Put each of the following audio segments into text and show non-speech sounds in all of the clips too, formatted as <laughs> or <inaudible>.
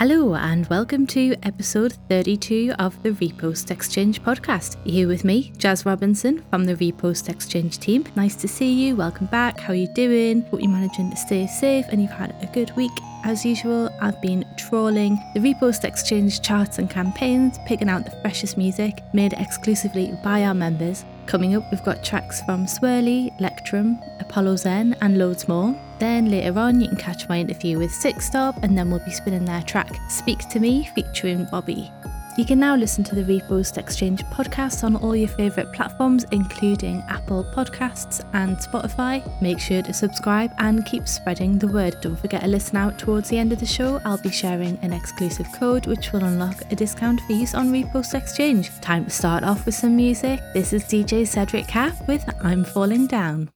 Hello, and welcome to episode 32 of the Repost Exchange podcast. Here with me, Jaz Robinson from the Repost Exchange team. Nice to see you. Welcome back. How are you doing? Hope you're managing to stay safe and you've had a good week. As usual, I've been trawling the Repost Exchange charts and campaigns, picking out the freshest music made exclusively by our members. Coming up, we've got tracks from Swirley, Lectrom, Apollo Xen, and loads more. Then later on, you can catch my interview with Sick Stop, and then we'll be spinning their track Speak to Me featuring Bobbii. You can now listen to the Repost Exchange podcast on all your favourite platforms, including Apple Podcasts and Spotify. Make sure to subscribe and keep spreading the word. Don't forget to listen out towards the end of the show. I'll be sharing an exclusive code which will unlock a discount for use on Repost Exchange. Time to start off with some music. This is DJ Cedric Cap with I'm Falling Down.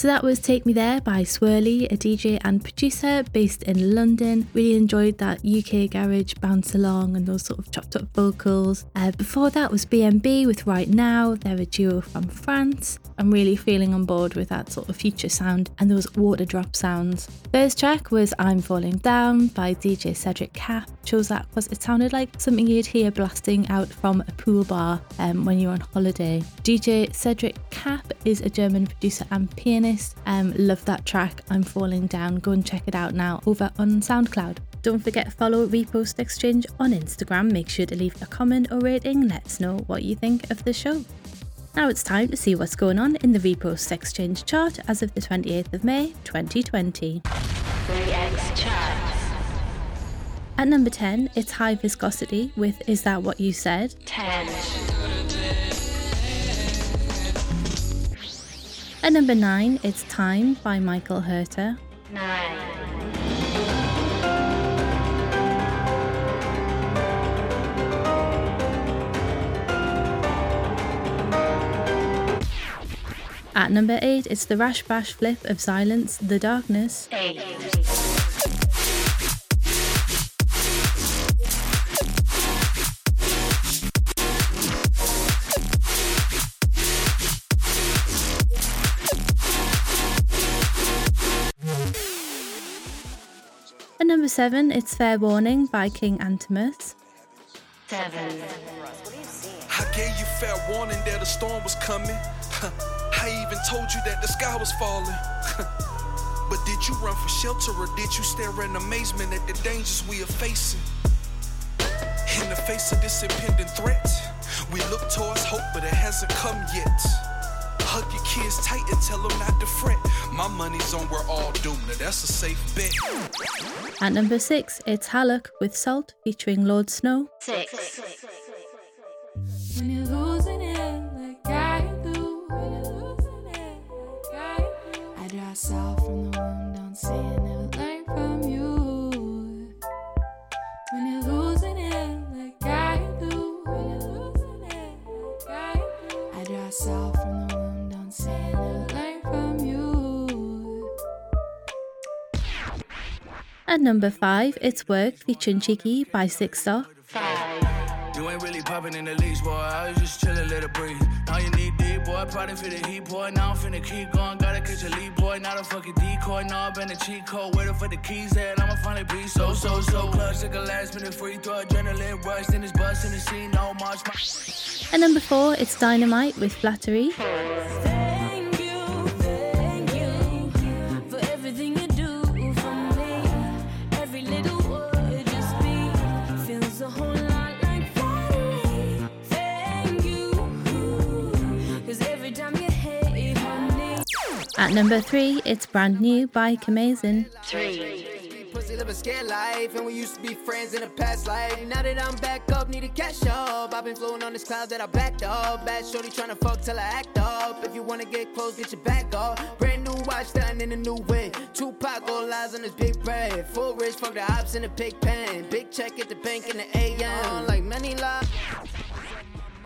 So that was Take Me There by Swirley, a DJ and producer based in London. Really enjoyed that UK garage bounce along and those sort of chopped up vocals. Uh, before that was BNB with Right Now, they're a duo from France. I'm really feeling on board with that sort of future sound and those water drop sounds. First track was I'm Falling Down by DJ Cedric Cap. Chose that because it sounded like something you'd hear blasting out from a pool bar um, when you're on holiday. DJ Cedric Cap is a German producer and pianist. Um, love that track, I'm Falling Down. Go and check it out now over on SoundCloud. Don't forget to follow Repost Exchange on Instagram. Make sure to leave a comment or rating. Let us know what you think of the show. Now it's time to see what's going on in the Repost Exchange chart as of the 28th of May 2020. At number 10, it's High Viscosity with Is That What You Said? 10, At number 9, it's Time by Michael Herter. 9, At number 8, it's the Rash Bash Flip of Silence, The Darkness. 8, At number 7, it's Fair Warning by King Antimus. 7, I gave you fair warning that a storm was coming. I even told you that the sky was falling. <laughs> but did you run for shelter or did you stare in amazement at the dangers we are facing? In the face of this impending threat, we look towards hope, but it hasn't come yet. Hug your kids tight and tell them not to fret. My money's on we're all doomed. Now that's a safe bet. At number 6, it's Hallock with Salt featuring Lord Snow. 6, When salt from the wound, don't say I never learned from you. When you're losing it like I do, when you're losing it like I do, I draw salt from the wound, don't say I never learned from you. At number 5, it's Work featuring Cheeky by Six Star. Popping in the leash, boy. I was just chillin', let it breathe. Now you need deep, boy. Probably feel the heat, boy. Now I'm finna keep going. Gotta catch a lead, boy. Not a fucking decoy. Now I've been a cheat code. Waiting for the keys, and I'ma finally be so, so, so clutch. Like a last minute free throw. Adrenaline rush. Then it's bust in the scene. No. My- At number 4, it's Dynamite with Flattery. At number 3, it's Brand New by Kamazin. 3, Pussy live a scared life, and we used to be friends in a past life. Now that I'm back up, need to catch up. I've been floating on this cloud that I backed up. Bad shorty tryna fuck till I act up. If you wanna get close, get your back up. Brand new watch done in a new way. Tupac all lies on this big bread. Full rich, fuck the ops in a big pen. Big check at the bank in the AM. Uh, like many lies.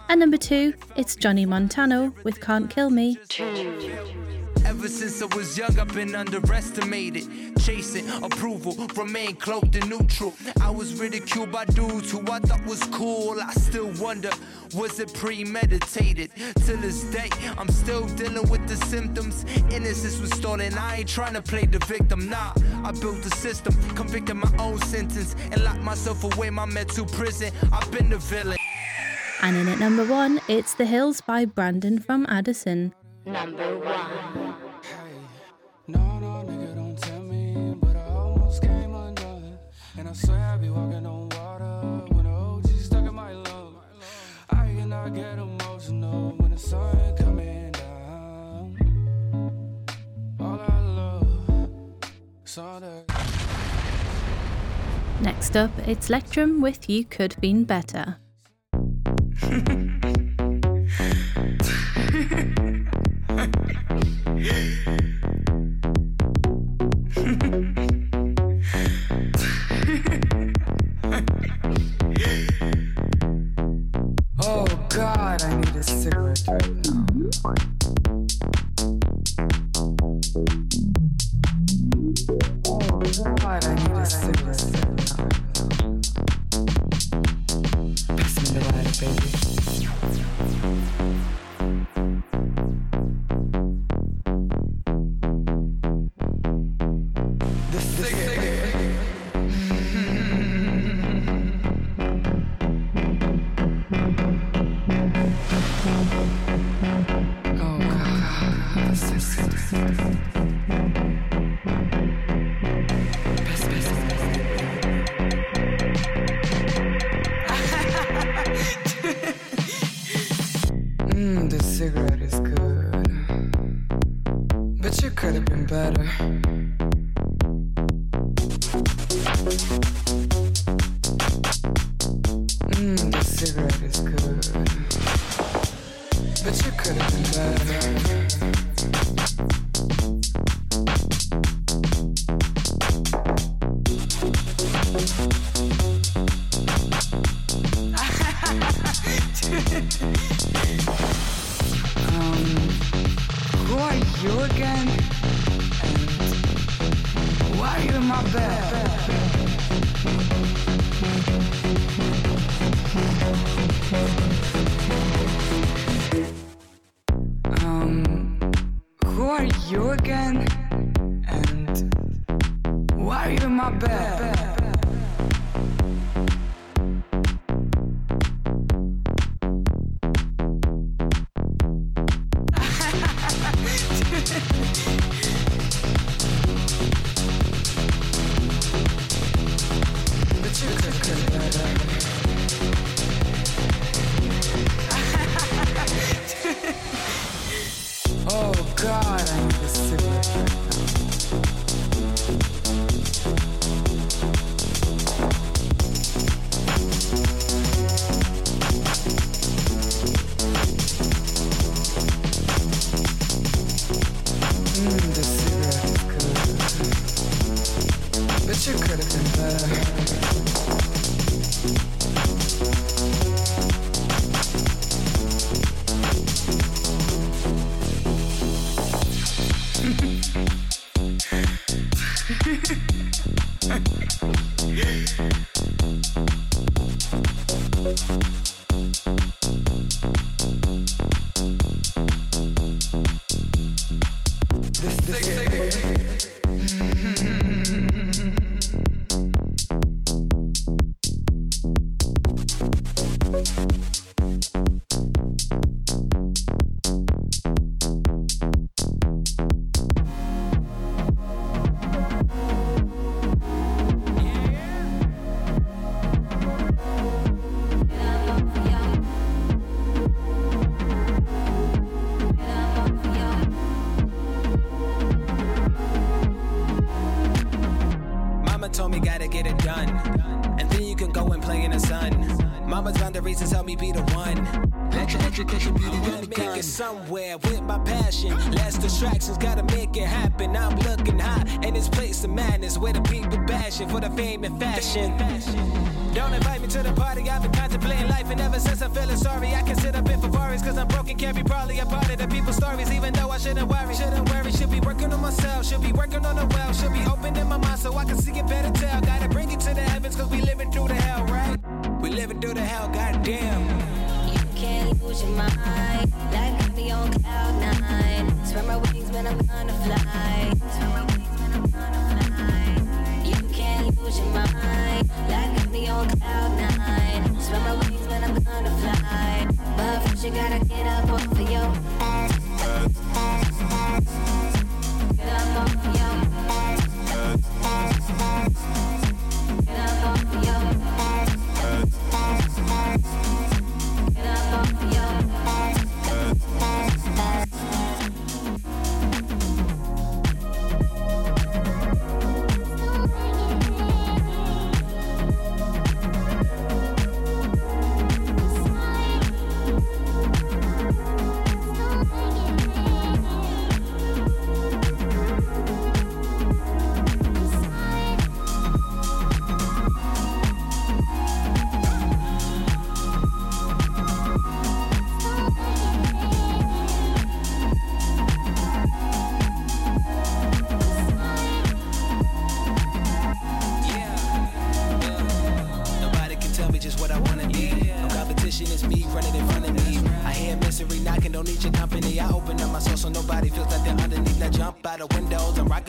At number 2, it's Johnny Montano with Can't Kill Me. 2, Ever since I was young, I've been underestimated. Chasing approval, remain cloaked and neutral. I was ridiculed by dudes who I thought was cool. I still wonder, was it premeditated? Till this day, I'm still dealing with the symptoms. Innocence was stolen. I ain't trying to play the victim. Nah, I built a system, convicted my own sentence, and locked myself away in my mental prison. I've been the villain. And in at number 1, it's The Hills by Brandon from Addison. number 1, Next up, it's Lectrom with You Could Been Better. but you could have been better. Mmm, the cigarette is good, but you could have been better.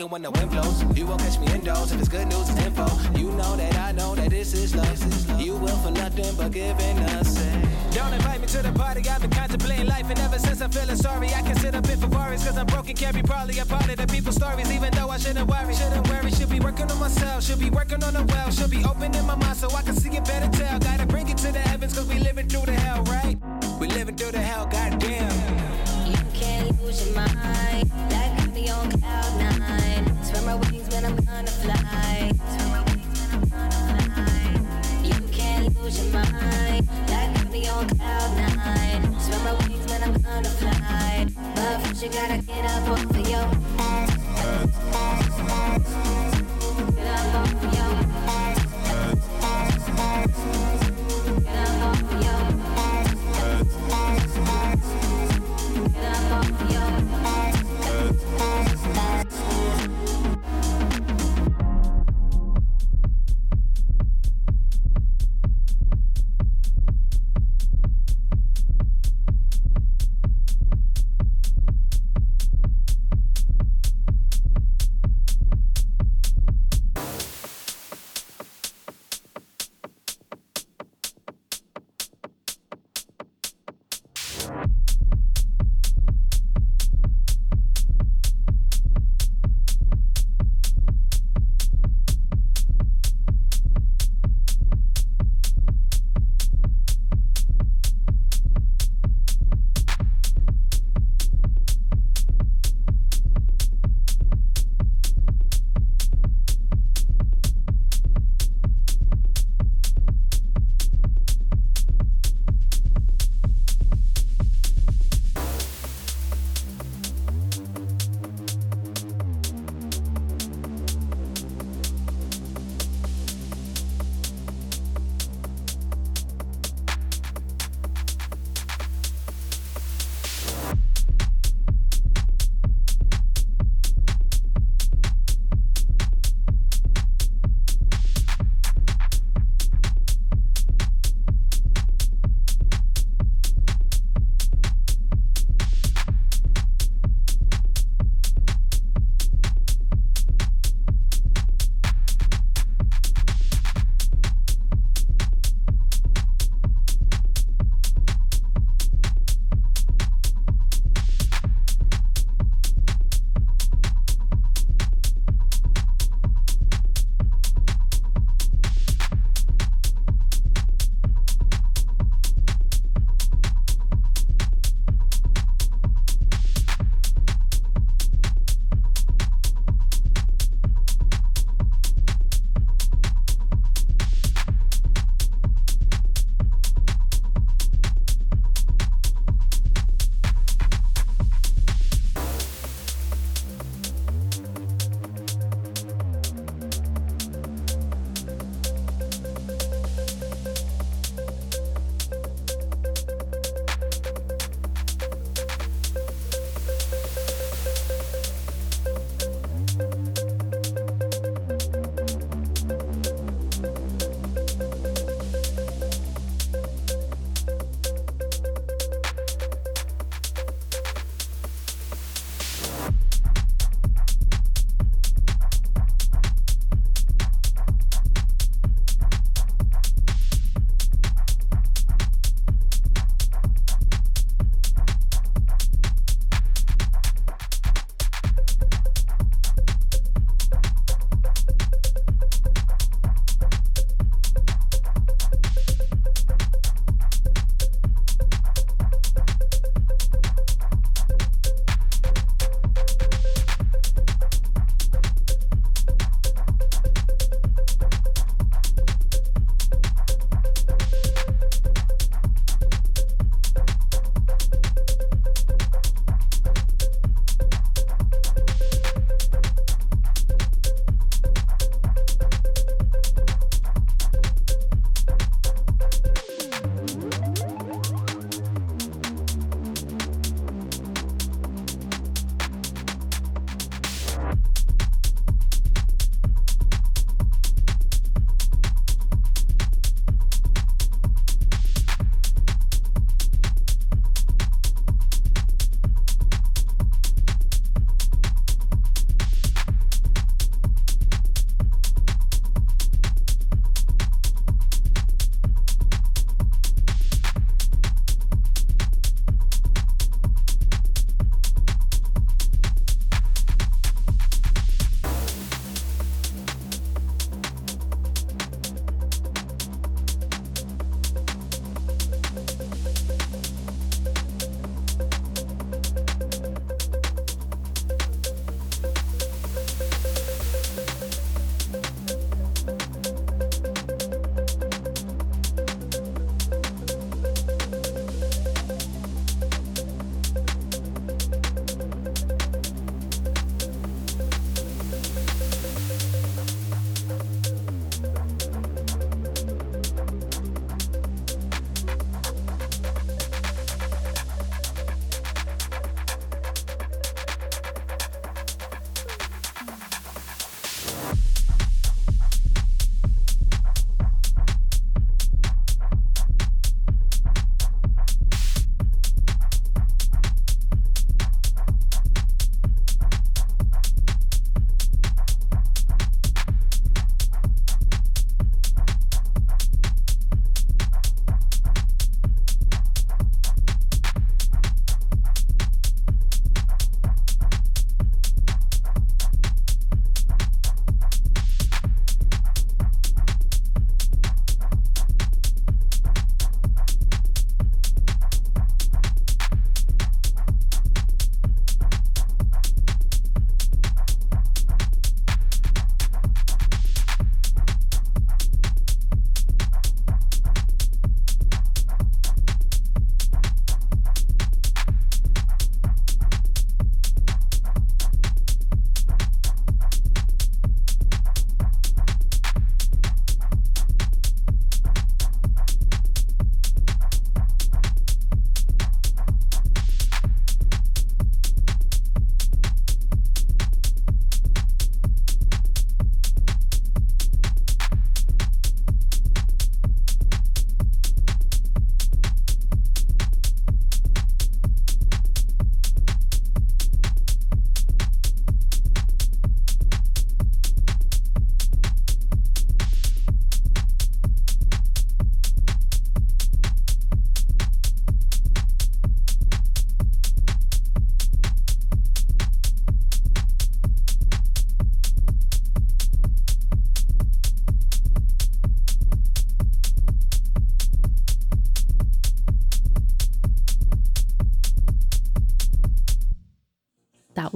when the wind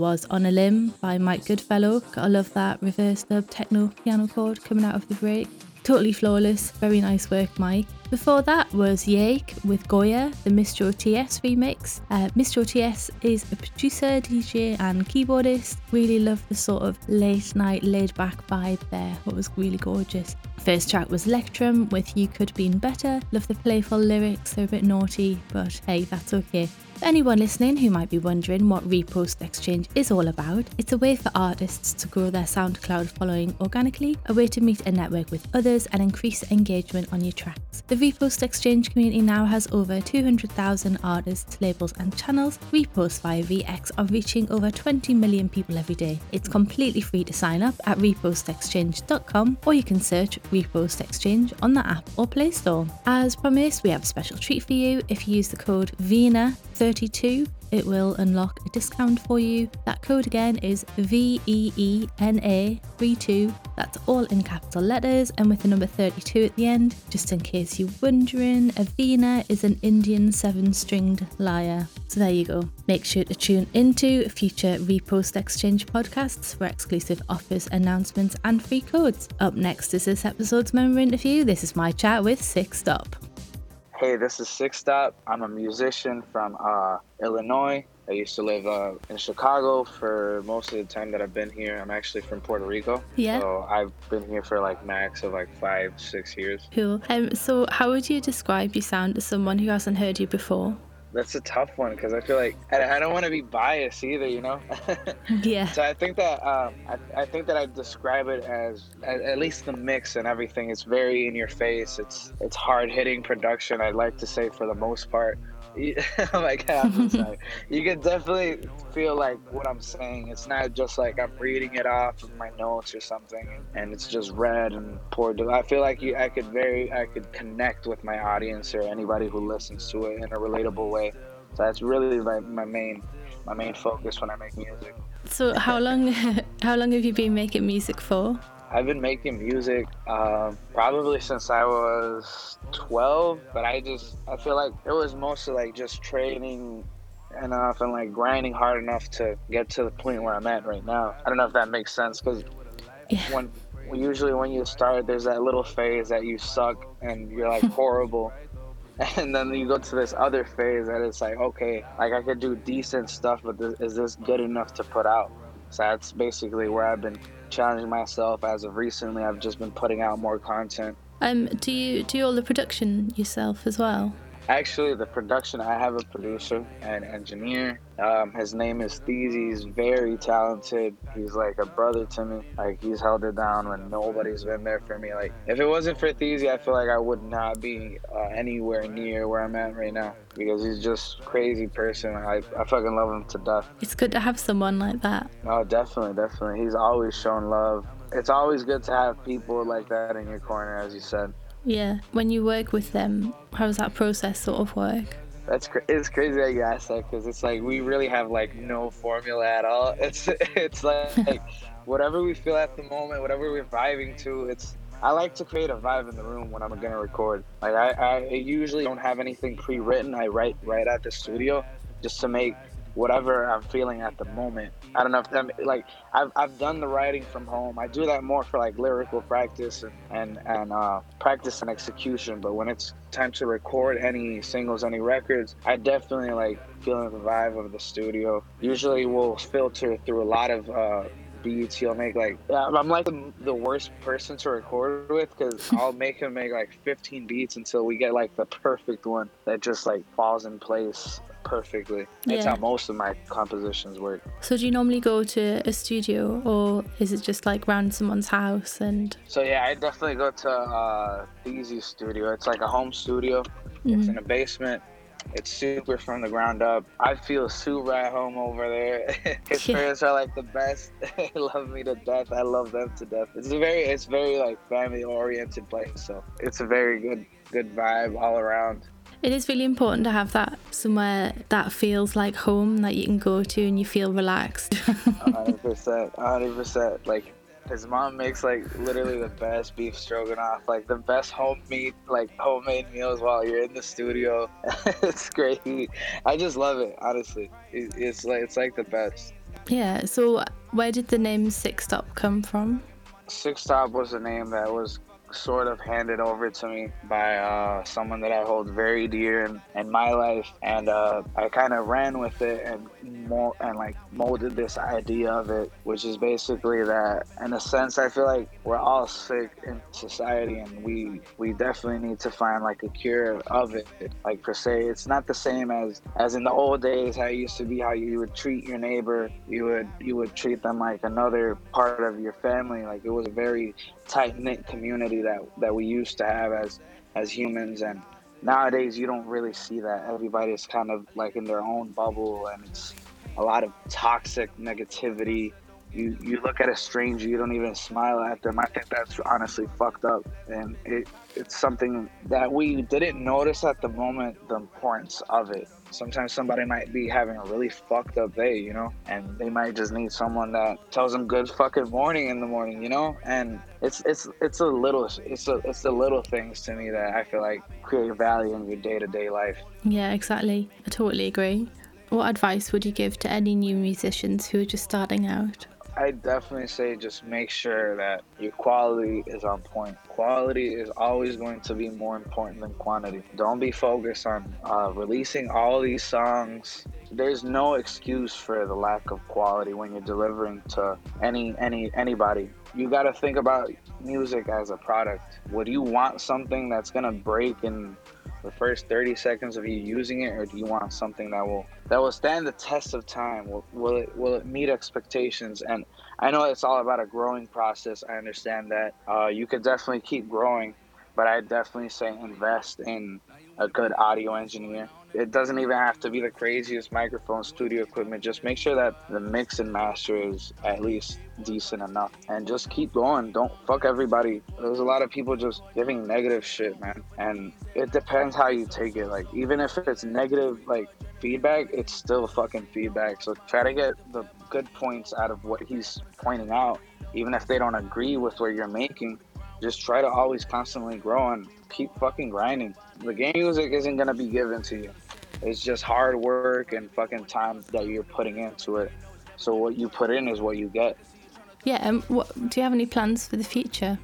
was On a Limb by Mike Goodfellow. Gotta love that reverse dub techno piano chord coming out of the break. Totally flawless, very nice work, Mike. Before that was Jayque with Goya, the Mistro TS remix. Uh, Mistro TS is a producer, DJ, and keyboardist. Really love the sort of late night, laid back vibe there. It was really gorgeous. First track was Lectrom with You Could Been Better. Love the playful lyrics, they're a bit naughty, but hey, that's okay. For anyone listening who might be wondering what Repost Exchange is all about, it's a way for artists to grow their SoundCloud following organically, a way to meet and network with others and increase engagement on your tracks. The Repost Exchange community now has over 200,000 artists, labels, and channels. Reposts via Re-Ex are reaching over 20 million people every day. It's completely free to sign up at repostexchange.com or you can search Repost Exchange on the app or Play Store. As promised, we have a special treat for you. If you use the code VEENA32, it will unlock a discount for you. That code again is VEENA32. That's all in capital letters and with the number 32 at the end. Just in case you're wondering, a is an Indian seven stringed lyre. So there you go. Make sure to tune into future Repost Exchange podcasts for exclusive offers, announcements, and free codes. Up next is this episode's member interview. This is my chat with Sick Stop. Hey, this is Sick Stop. I'm a musician from uh, Illinois. I used to live uh, in Chicago for most of the time that I've been here. I'm actually from Puerto Rico. Yeah. So I've been here for like max of like five, six years. Cool. Um, so, how would you describe your sound to someone who hasn't heard you before? That's a tough one because I feel like I, I don't want to be biased either, you know. <laughs> Yeah. so I think that um, I, I think that I describe it as at, at least the mix and everything. It's very in your face. It's it's hard hitting production. I'd like to say for the most part. Oh my god, sorry. You can definitely feel like what I'm saying. It's not just like I'm reading it off of my notes or something, and it's just read and poured. I feel like you, I could very, I could connect with my audience or anybody who listens to it in a relatable way. So that's really my, my main, my main focus when I make music. So, how long, <laughs> how long have you been making music for? I've been making music um, probably since I was 12, but I just I feel like it was mostly like just training enough and like grinding hard enough to get to the point where I'm at right now. I don't know if that makes sense because Yeah. when usually when you start, there's that little phase that you suck and you're like <laughs> horrible. And then you go to this other phase that it's like, okay, like I could do decent stuff, but this, is this good enough to put out? So that's basically where I've been challenging myself as of recently. I've just been putting out more content. Um, do you do all the production yourself as well? Actually, the production, I have a producer and engineer. Um, his name is Theezy. He's very talented. He's like a brother to me. Like, he's held it down when nobody's been there for me. Like, if it wasn't for Theezy, I feel like I would not be uh, anywhere near where I'm at right now because he's just crazy person. I, I fucking love him to death. It's good to have someone like that. Oh, definitely, definitely. He's always shown love. It's always good to have people like that in your corner, as you said. Yeah. When you work with them, how does that process sort of work? That's it's crazy that you asked that because it's like we really have like no formula at all. <laughs> It's it's like, like whatever we feel at the moment, whatever we're vibing to. It's I like to create a vibe in the room when I'm gonna record. Like I, I usually don't have anything pre-written. I write right at the studio just to make whatever I'm feeling at the moment. I don't know if that like I've, I've done the writing from home. I do that more for like lyrical practice and and, and uh, practice and execution. But when it's time to record any singles, any records, I definitely like feeling the vibe of the studio. Usually we'll filter through a lot of uh, beats. He'll make like I'm like the, the worst person to record with because <laughs> I'll make him make like 15 beats until we get like the perfect one that just like falls in place perfectly. That's Yeah. how most of my compositions work. So do you normally go to a studio or is it just like round someone's house and So yeah, I definitely go to uh, Easy Studio. It's like a home studio. It's in a basement. It's super from the ground up. I feel super at home over there. <laughs> His Yeah. parents are like the best. <laughs> they love me to death. I love them to death. It's a very, it's very like family oriented place. So it's a very good, good vibe all around. It is really important to have that somewhere that feels like home that you can go to and you feel relaxed. <laughs> hundred percent, hundred percent. Like his mom makes like literally the best beef stroganoff, like the best homemade like homemade meals while you're in the studio. <laughs> it's great. I just love it, honestly. It's like it's like the best. Yeah. So where did the name Sick Stop come from? Sick Stop was a name that was sort of handed over to me by uh, someone that I hold very dear in, in my life, and uh, I kind of ran with it and mo- and like molded this idea of it, which is basically that in a sense I feel like we're all sick in society, and we we definitely need to find like a cure of it. Like per se, it's not the same as as in the old days how it used to be how you would treat your neighbor, you would you would treat them like another part of your family. Like it was very tight knit community that that we used to have as as humans. And nowadays you don't really see that. Everybody's kind of like in their own bubble and it's a lot of toxic negativity you you look at a stranger you don't even smile at them i think that's honestly fucked up and it it's something that we didn't notice at the moment the importance of it sometimes somebody might be having a really fucked up day you know and they might just need someone that tells them good fucking morning in the morning you know and it's it's it's a little it's a it's the little things to me that i feel like create value in your day-to-day life Yeah, exactly. I totally agree. What advice would you give to any new musicians who are just starting out? I definitely say just make sure that your quality is on point. Quality is always going to be more important than quantity. Don't be focused on uh, releasing all these songs. There's no excuse for the lack of quality when you're delivering to any any anybody. You got to think about music as a product. Would you want something that's gonna break in the first 30 seconds of you using it or do you want something that will that will stand the test of time? Will, will it will it meet expectations? And i know it's all about a growing process. I understand that uh, you could definitely keep growing but i definitely say invest in a good audio engineer it doesn't even have to be the craziest microphone studio equipment. Just make sure that the mix and master is at least decent enough. And just keep going. Don't fuck everybody. There's a lot of people just giving negative shit man. And it depends how you take it. Like even if it's negative like feedback it's still fucking feedback. So try to get the good points out of what he's pointing out even if they don't agree with what you're making just try to always constantly grow and keep fucking grinding the game music isn't gonna be given to you it's just hard work and fucking time that you're putting into it so what you put in is what you get Yeah, um, what, do you have any plans for the future?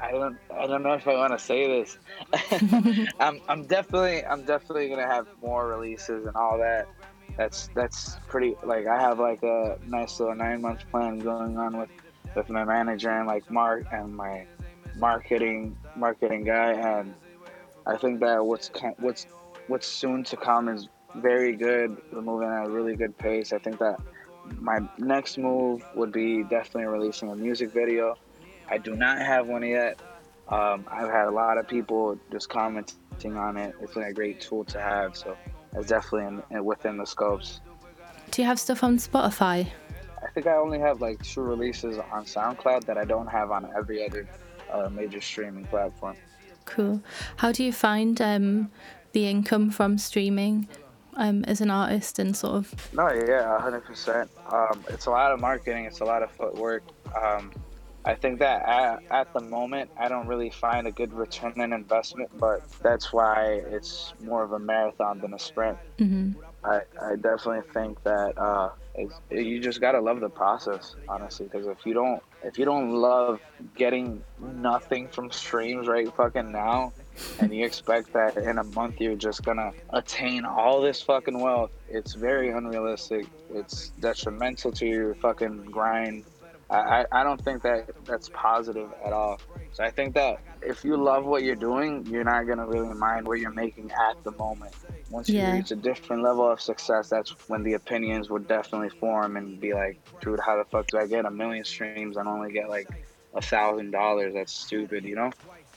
I don't I don't know if I want to say this. <laughs> I'm I'm definitely I'm definitely gonna have more releases and all that. That's that's pretty like I have like a nice little nine month plan going on with with my manager and like Mark and my marketing marketing guy and I think that what's what's what's soon to come is very good. We're moving at a really good pace. I think that my next move would be definitely releasing a music video. I do not have one yet. Um, I've had a lot of people just commenting on it. It's been a great tool to have, so it's definitely in, in, within the scopes. Do you have stuff on Spotify? I think I only have like two releases on SoundCloud that I don't have on every other uh, major streaming platform. Cool. How do you find um, the income from streaming um, as an artist and sort of? No, yeah, hundred percent. Um, it's a lot of marketing. It's a lot of footwork. Um, I think that at, at the moment, I don't really find a good return on investment, but that's why it's more of a marathon than a sprint. hmm I, I definitely think that uh, you just gotta love the process, honestly. Because if you don't, if you don't love getting nothing from streams right fucking now, and you expect that in a month you're just gonna attain all this fucking wealth, it's very unrealistic. It's detrimental to your fucking grind. I, I, I don't think that that's positive at all. So I think that if you love what you're doing, you're not gonna really mind what you're making at the moment. Once you reach a different level of success, that's when the opinions would definitely form and be like, dude, how the fuck do I get a million streams and only get like a thousand dollars? That's stupid, you know?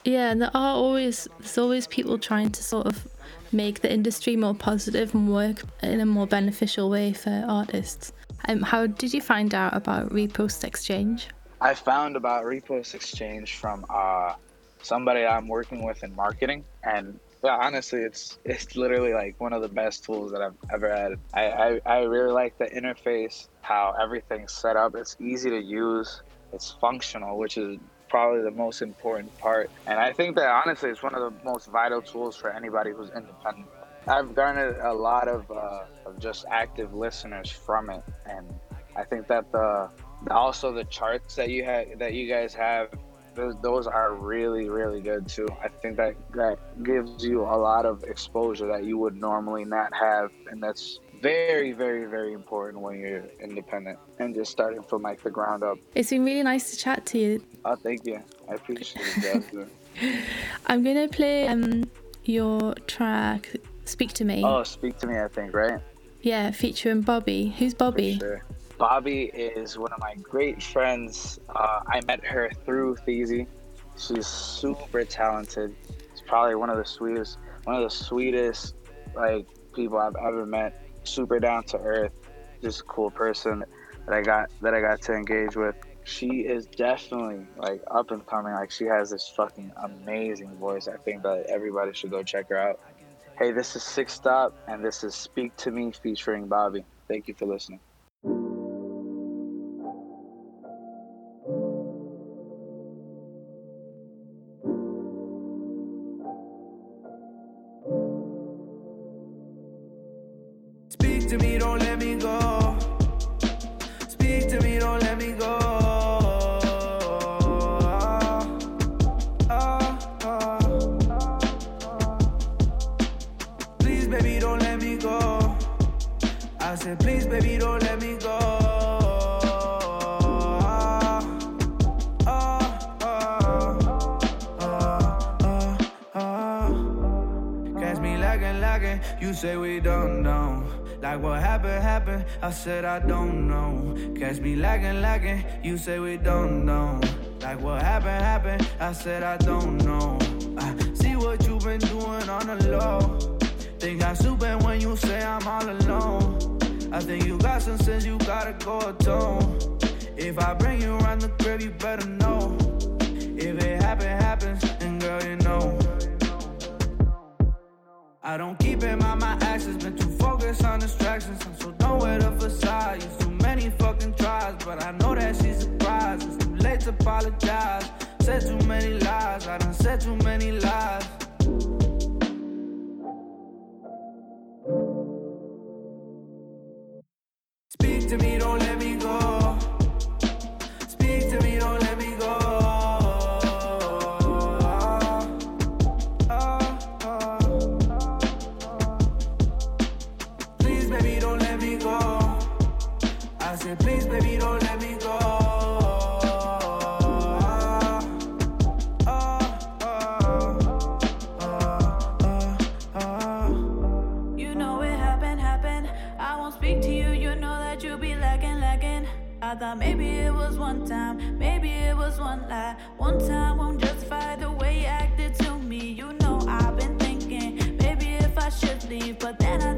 Yeah, and there are always there's always people trying to sort of make the industry more positive and work in a more beneficial way for artists. Um, how did you find out about Repost Exchange? I found about Repost Exchange from uh, somebody I'm working with in marketing, and yeah, honestly, it's it's literally like one of the best tools that I've ever had. I, I, I really like the interface, how everything's set up. It's easy to use. It's functional, which is probably the most important part. And I think that honestly, it's one of the most vital tools for anybody who's independent. I've garnered a lot of, uh, of just active listeners from it, and I think that the also the charts that you had that you guys have those, those are really really good too. I think that that gives you a lot of exposure that you would normally not have, and that's very very very important when you're independent and just starting from like the ground up. It's been really nice to chat to you. Oh, thank you. I appreciate it. <laughs> I'm gonna play um your track "Speak to Me." oh, speak to me. I think right. Yeah, featuring Bobbii. Who's Bobbii? Sure. Bobbii is one of my great friends. Uh, I met her through Theezy. She's super talented. She's probably one of the sweetest, one of the sweetest like people I've ever met. Super down to earth, just a cool person that I got that I got to engage with. She is definitely like up and coming. Like she has this fucking amazing voice. I think that everybody should go check her out. Hey, this is Sick Stop, and this is Speak to Me featuring Bobbii. Thank you for listening. Said, please, baby, don't let me go. Catch me lagging, lagging. You say we don't know. Like what happened, happened. I said I don't know. Catch me lagging, lagging. You say we don't know. Like what happened, happened. I said I don't know. I see what you've been doing on the low. Think I'm stupid when you say I'm all alone. I think you got some sense, you gotta go atone. If I bring you around the crib, you better know. If it happen, happens, then girl, you know. I don't keep in mind my actions, been too focused on distractions. I'm so done with the facade. Used too many fucking tries, but I know that she's surprised. It's too late to apologize. Said too many lies, I done said too many lies. Maybe it was one time, maybe it was one lie. One time won't justify the way you acted to me. You know I've been thinking, maybe if I should leave. But then I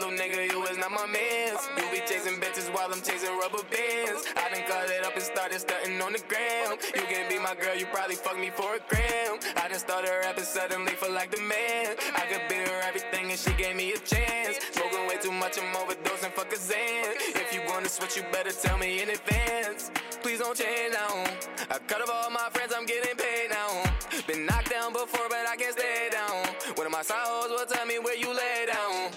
that nigga, you is not my mans. You be chasing bitches while I'm chasing rubber bands. I done cut it up and started stunting on the gram. You can be my girl, you probably fuck me for a gram. I done started rapping suddenly for like the man. I could be her everything and she gave me a chance. Smoking way too much, I'm overdosing, fuck a Xan. If you gonna switch, you better tell me in advance. Please don't change now. I cut off all my friends, I'm getting paid now. Been knocked down before, but I can't stay down. One of my side hoes will tell me where you lay down.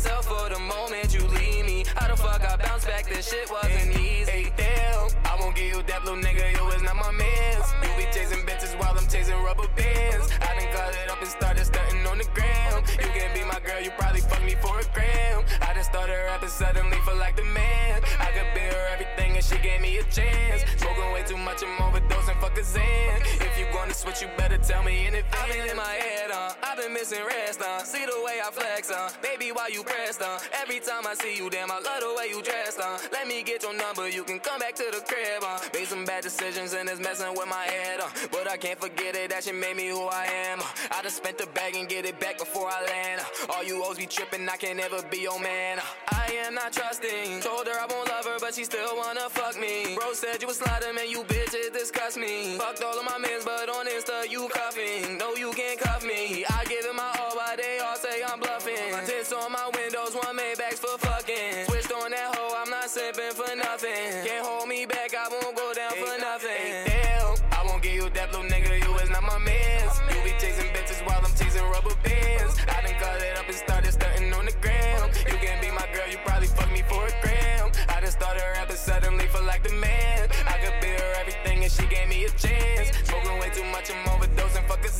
Myself for the moment you leave me. How the fuck I bounce back? This shit wasn't easy. Hey, damn, I won't give you that blue nigga, you is not my mans. You be chasing bitches while I'm chasing rubber bands. I done cut it up and started stunting on the gram. You can be my girl, you probably fuck me for a gram. I done started rapping suddenly for like the man. I could be her everything she gave me a chance. Smoking way too much, I'm overdosing, fuck a Xan. If you gonna switch, you better tell me in advance. I've been in my head, uh, I've been missing rest, uh. See the way I flex, uh. Baby, why you pressed, uh. Every time I see you, damn, I love the way you dressed, uh. Let me get your number, you can come back to the crib, uh. Made some bad decisions and it's messing with my head, uh. But I can't forget it, that shit made me who I am. Uh. I just spent the bag and get it back before I land. Uh. All you hoes be tripping, I can't ever be your man. Uh. I am not trusting. Told her I won't love her, but she still wanna fuck me. Bro said you was sliding, man, you bitches disgust me. Fucked all of my mans, but on Insta you cuffing. No, you can't cuff me.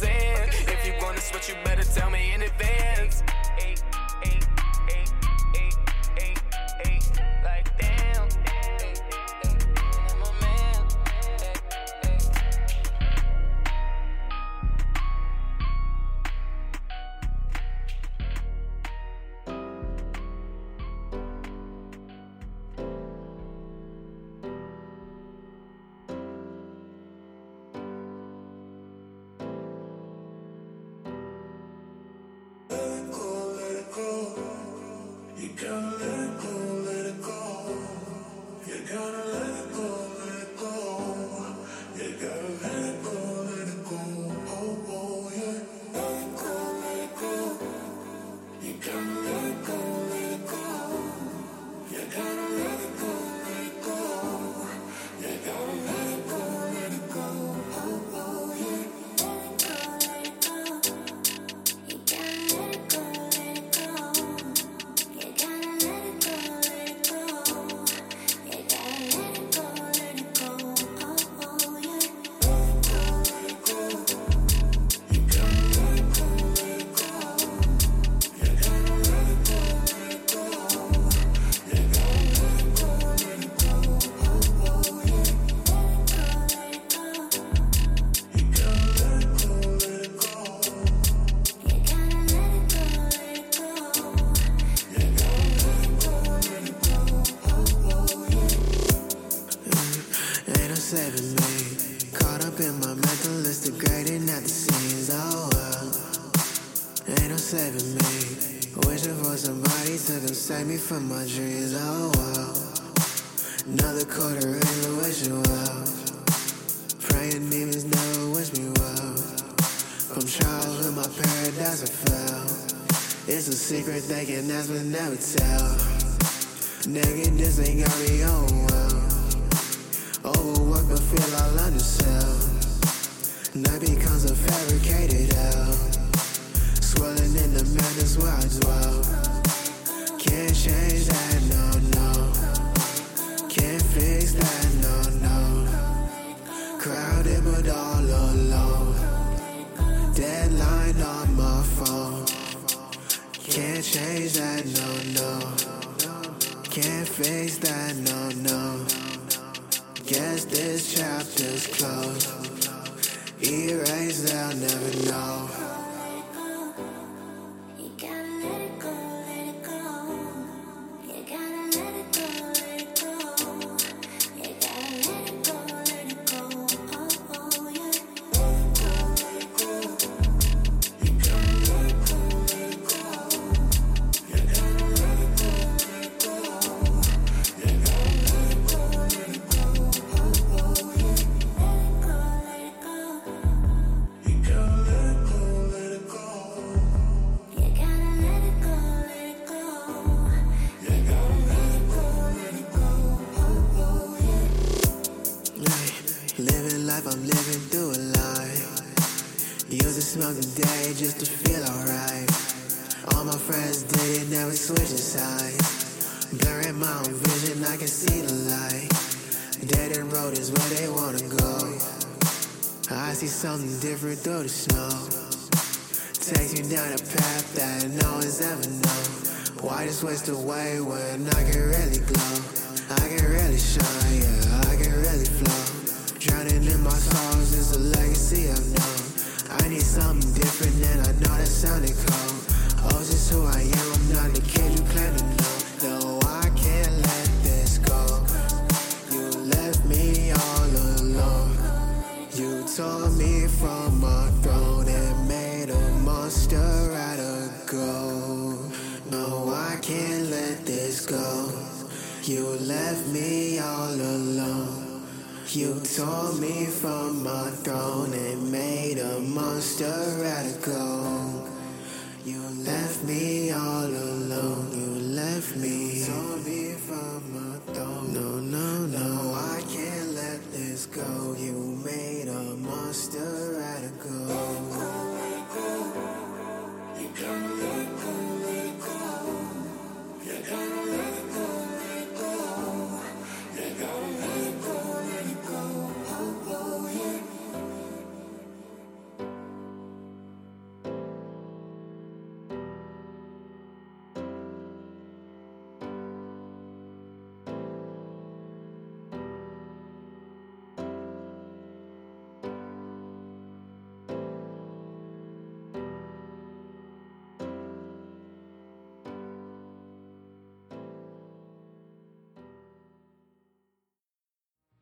If you gonna switch, you better tell me in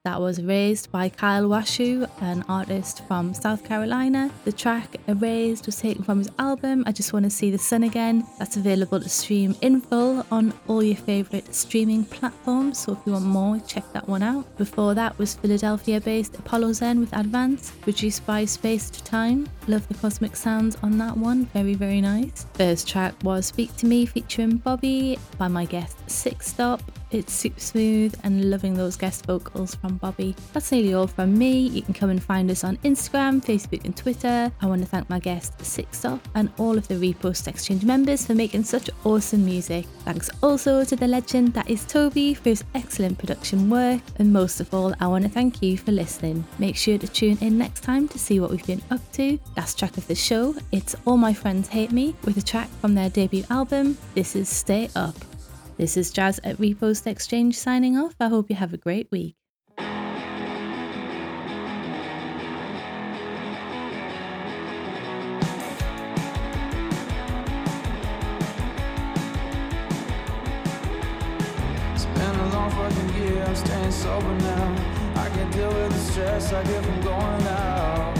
That was Erased by Kyle Oashu, an artist from South Carolina. The track Erased was taken from his album I Just Want to See the Sun Again. That's available to stream in full on all your favourite streaming platforms. So if you want more, check that one out. Before that was Philadelphia based Apollo Xen with Advance, produced by Spacedtime. Love the cosmic sounds on that one, very, very nice. First track was Speak to Me featuring Bobbii by my guest Sick Stop. It's super smooth and loving those guest vocals from Bobbii. That's nearly all from me. You can come and find us on Instagram, Facebook, and Twitter. I want to thank my guest Six and all of the Repost Exchange members for making such awesome music. Thanks also to the legend that is Toby for his excellent production work. And most of all, I want to thank you for listening. Make sure to tune in next time to see what we've been up to. Last track of the show, it's All My Friends Hate Me with a track from their debut album. This is Stay Up. This is Jaz at Repost Exchange signing off. I hope you have a great week. I'm staying sober now. I can't deal with the stress I get from going out.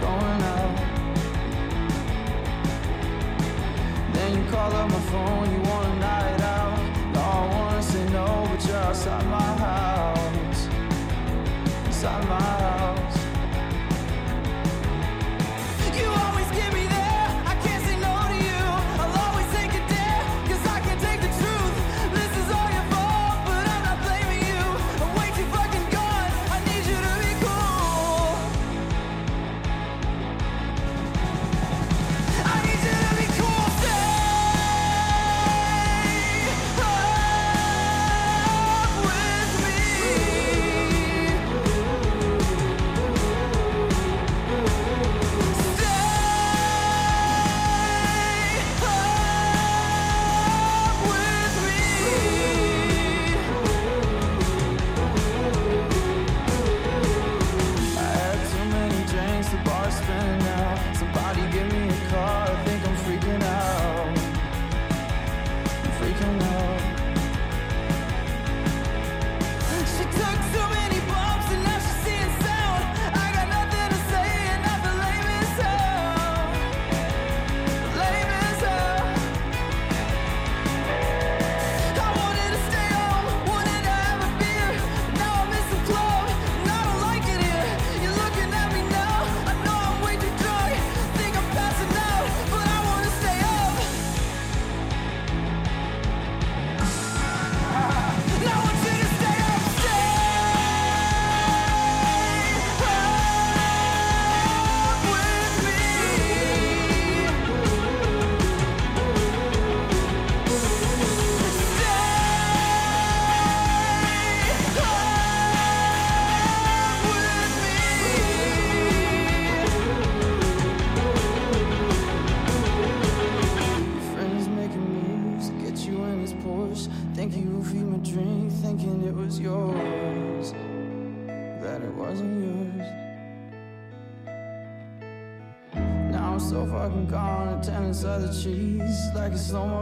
Going out. Then you call up my phone, you you're my house. Inside my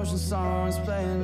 song songs playing.